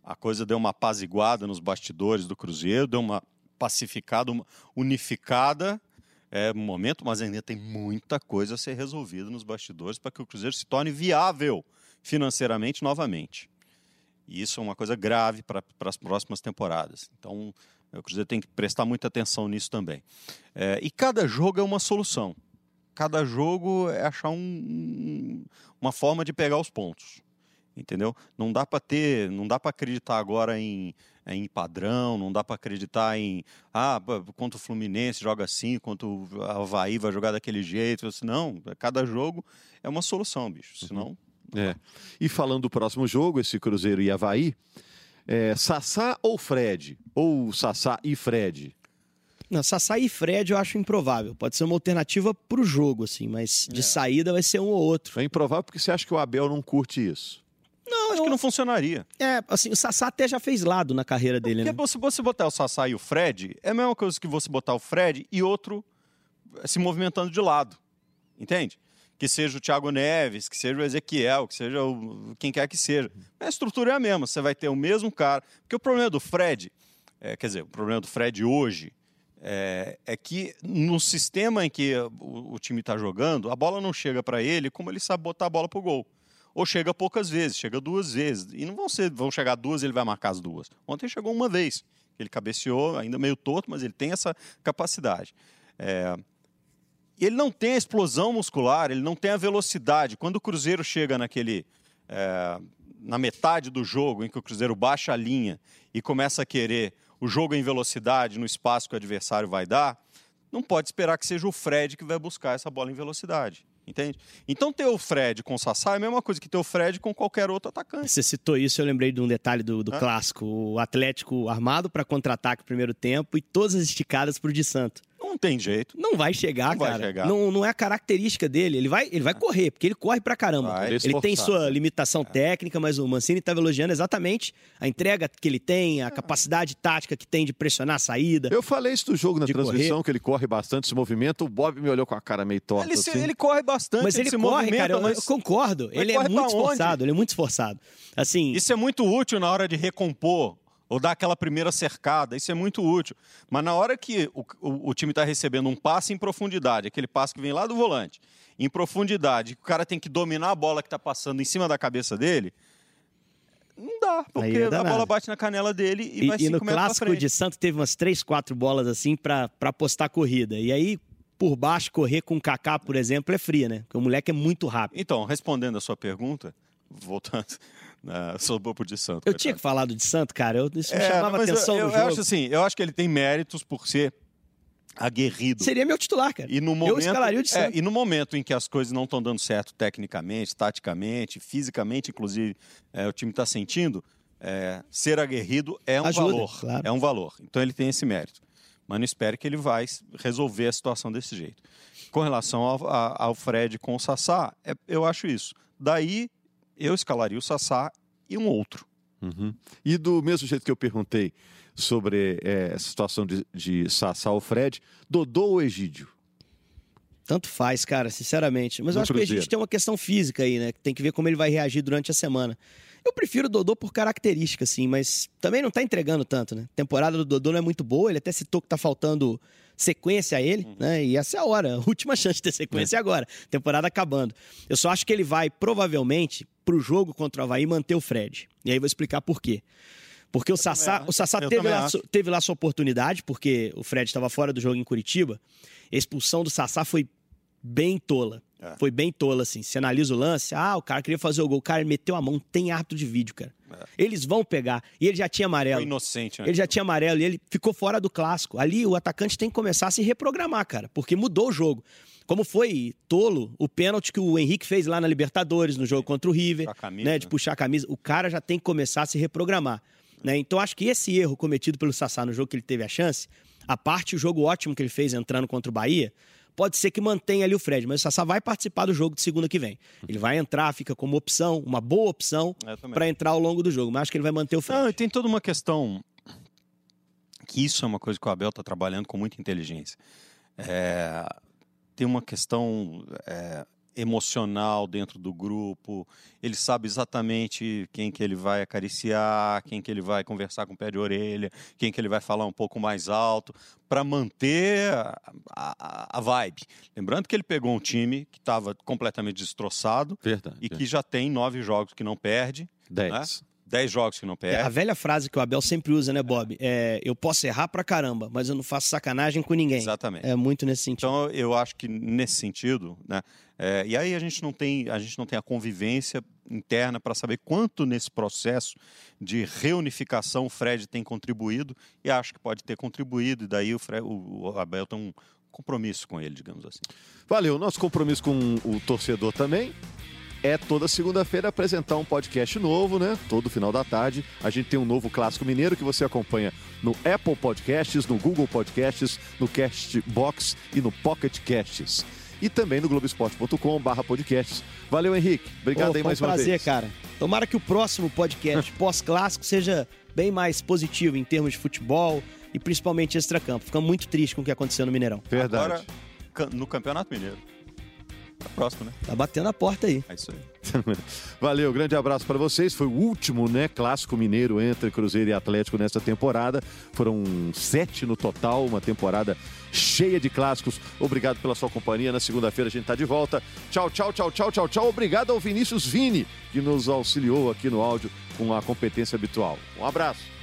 a coisa deu uma apaziguada nos bastidores do Cruzeiro, deu uma pacificada, uma unificada é um momento, mas ainda tem muita coisa a ser resolvida nos bastidores para que o Cruzeiro se torne viável financeiramente novamente. E isso é uma coisa grave para as próximas temporadas. Então, o Cruzeiro tem que prestar muita atenção nisso também. É, e cada jogo é uma solução. Cada jogo é achar um, uma forma de pegar os pontos. Entendeu? Não dá para ter, não dá para acreditar agora em, em padrão, não dá para acreditar em ah, quanto o Fluminense joga assim, quanto o Havaí vai jogar daquele jeito. Não, cada jogo é uma solução, bicho. Senão.
Uhum. É. E falando do próximo jogo, esse Cruzeiro e Havaí, é, Sassá ou Fred? Ou Sassá e Fred?
Não, Sassá e Fred eu acho improvável. Pode ser uma alternativa para o jogo, assim, mas de é. saída vai ser um ou outro.
É improvável porque você acha que o Abel não curte isso.
Não, acho eu... que não funcionaria.
É, assim, o Sassá até já fez lado na carreira dele,
porque
né?
Se você botar o Sassá e o Fred, é a mesma coisa que você botar o Fred e outro se movimentando de lado. Entende? Que seja o Thiago Neves, que seja o Ezequiel, que seja o, quem quer que seja. A estrutura é a mesma, você vai ter o mesmo cara. Porque o problema do Fred, é, quer dizer, o problema do Fred hoje é, é que no sistema em que o, o time está jogando, a bola não chega para ele como ele sabe botar a bola para o gol. Ou chega poucas vezes, chega duas vezes. E não vão, ser, vão chegar duas e ele vai marcar as duas. Ontem chegou uma vez. Ele cabeceou, ainda meio torto, mas ele tem essa capacidade. É, ele não tem a explosão muscular, ele não tem a velocidade. Quando o Cruzeiro chega naquele. É, na metade do jogo, em que o Cruzeiro baixa a linha e começa a querer o jogo em velocidade no espaço que o adversário vai dar, não pode esperar que seja o Fred que vai buscar essa bola em velocidade. Entende? Então ter o Fred com o Sassá é a mesma coisa que ter o Fred com qualquer outro atacante.
Você citou isso, eu lembrei de um detalhe do, do clássico. O Atlético armado para contra-ataque no primeiro tempo e todas as esticadas para o de Santo.
Não tem jeito.
Não vai chegar, não cara. Vai chegar. Não, não é a característica dele. Ele vai, ele vai correr, porque ele corre pra caramba. Vai, ele tem sua limitação é. técnica, mas o Mancini estava elogiando exatamente a entrega que ele tem, a é. capacidade tática que tem de pressionar a saída.
Eu falei isso do jogo na transmissão, correr. que ele corre bastante, se movimenta. O Bob me olhou com a cara meio torta.
Ele,
assim.
ele corre bastante,
mas ele, ele corre, cara. Mas... Eu, concordo. Ele, ele é muito esforçado. Ele é muito esforçado. Assim.
Isso é muito útil na hora de recompor ou dar aquela primeira cercada, isso é muito útil. Mas na hora que o, o, o time está recebendo um passe em profundidade, aquele passe que vem lá do volante, em profundidade, o cara tem que dominar a bola que está passando em cima da cabeça dele, não dá, porque é a bola bate na canela dele e, e vai
E no clássico de Santos teve umas três, quatro bolas assim para apostar corrida. E aí, por baixo, correr com o Kaká, por exemplo, é fria, né? Porque o moleque é muito rápido.
Então, respondendo a sua pergunta, voltando, né, sou bobo de santo.
Eu tinha que falar do de santo, cara. Eu, isso me é, chamava atenção
eu,
eu, no jogo.
Eu acho assim, eu acho que ele tem méritos por ser aguerrido.
Seria meu titular, cara.
E no momento,
eu escalaria o de
é, e no momento em que as coisas não estão dando certo tecnicamente, taticamente, fisicamente, inclusive, é, o time está sentindo, é, ser aguerrido é um Ajuda, valor. Claro. É um valor. Então ele tem esse mérito. Mas não espere que ele vai resolver a situação desse jeito. Com relação ao, ao Fred com o Sassá, é, eu acho isso. Daí eu escalaria o Sassá e um outro.
Uhum. E do mesmo jeito que eu perguntei sobre é, a situação de, de Sassá ou Fred, Dodô ou Egídio?
Tanto faz, cara, sinceramente. Mas no eu acho Cruzeiro. que a gente tem uma questão física aí, né? Tem que ver como ele vai reagir durante a semana. Eu prefiro o Dodô por característica, sim, mas também não tá entregando tanto, né? A temporada do Dodô não é muito boa, ele até citou que tá faltando sequência a ele, né? E essa é a hora, a última chance de ter sequência é. agora, temporada acabando. Eu só acho que ele vai, provavelmente, pro jogo contra o Havaí manter o Fred. E aí vou explicar por quê. Porque o Sassá, o Sassá teve lá, teve lá sua oportunidade, porque o Fred estava fora do jogo em Curitiba. A expulsão do Sassá foi bem tola. É. Foi bem tola, assim. Você analisa o lance, ah, o cara queria fazer o gol, o cara meteu a mão, tem árbitro de vídeo, cara. É. Eles vão pegar. E ele já tinha amarelo. Foi
inocente, né?
Ele já tinha amarelo e ele ficou fora do clássico. Ali o atacante tem que começar a se reprogramar, cara, porque mudou o jogo. Como foi tolo o pênalti que o Henrique fez lá na Libertadores, no jogo contra o River, camisa, né, de puxar a camisa. O cara já tem que começar a se reprogramar. Né? Então acho que esse erro cometido pelo Sassá no jogo que ele teve a chance, a parte o jogo ótimo que ele fez entrando contra o Bahia, pode ser que mantenha ali o Fred, mas o Sassá vai participar do jogo de segunda que vem. Ele vai entrar, fica como opção, uma boa opção para entrar ao longo do jogo, mas acho que ele vai manter o Fred.
Não, e tem toda uma questão que isso é uma coisa que o Abel está trabalhando com muita inteligência. É, tem uma questão é, emocional dentro do grupo, ele sabe exatamente quem que ele vai acariciar, quem que ele vai conversar com o pé de orelha, quem que ele vai falar um pouco mais alto, para manter a, a, a, vibe. Lembrando que ele pegou um time que estava completamente destroçado
Verdade,
e que já tem nove jogos que não perde.
Dez. Né?
10 jogos que não perde. É,
a velha frase que o Abel sempre usa, né, Bob? É, eu posso errar pra caramba, mas eu não faço sacanagem com ninguém.
Exatamente.
É muito nesse sentido.
Então, eu acho que nesse sentido, né? É, e aí a gente não tem a gente não tem a convivência interna para saber quanto nesse processo de reunificação o Fred tem contribuído e acho que pode ter contribuído e daí o, Fred, o, o Abel tem um compromisso com ele, digamos assim.
Valeu, nosso compromisso com o torcedor também é toda segunda-feira apresentar um podcast novo, né? Todo final da tarde. A gente tem um novo clássico mineiro que você acompanha no Apple Podcasts, no Google Podcasts, no Castbox e no Pocket Casts. E também no globesport.com/barra podcasts. Valeu, Henrique. Obrigado
oh,
aí mais
um
uma
prazer,
vez.
cara. Tomara que o próximo podcast pós-clássico seja bem mais positivo em termos de futebol e principalmente extra-campo. Fica muito triste com o que aconteceu no Mineirão.
Verdade. Agora, no Campeonato Mineiro. Tá próximo, né?
Tá batendo a porta aí.
É isso aí.
Valeu, grande abraço para vocês. Foi o último, né, clássico mineiro entre Cruzeiro e Atlético nesta temporada. Foram sete no total, uma temporada cheia de clássicos. Obrigado pela sua companhia. Na segunda-feira a gente tá de volta. Tchau, tchau, tchau, tchau, tchau, tchau. Obrigado ao Vinícius Vini, que nos auxiliou aqui no áudio com a competência habitual. Um abraço.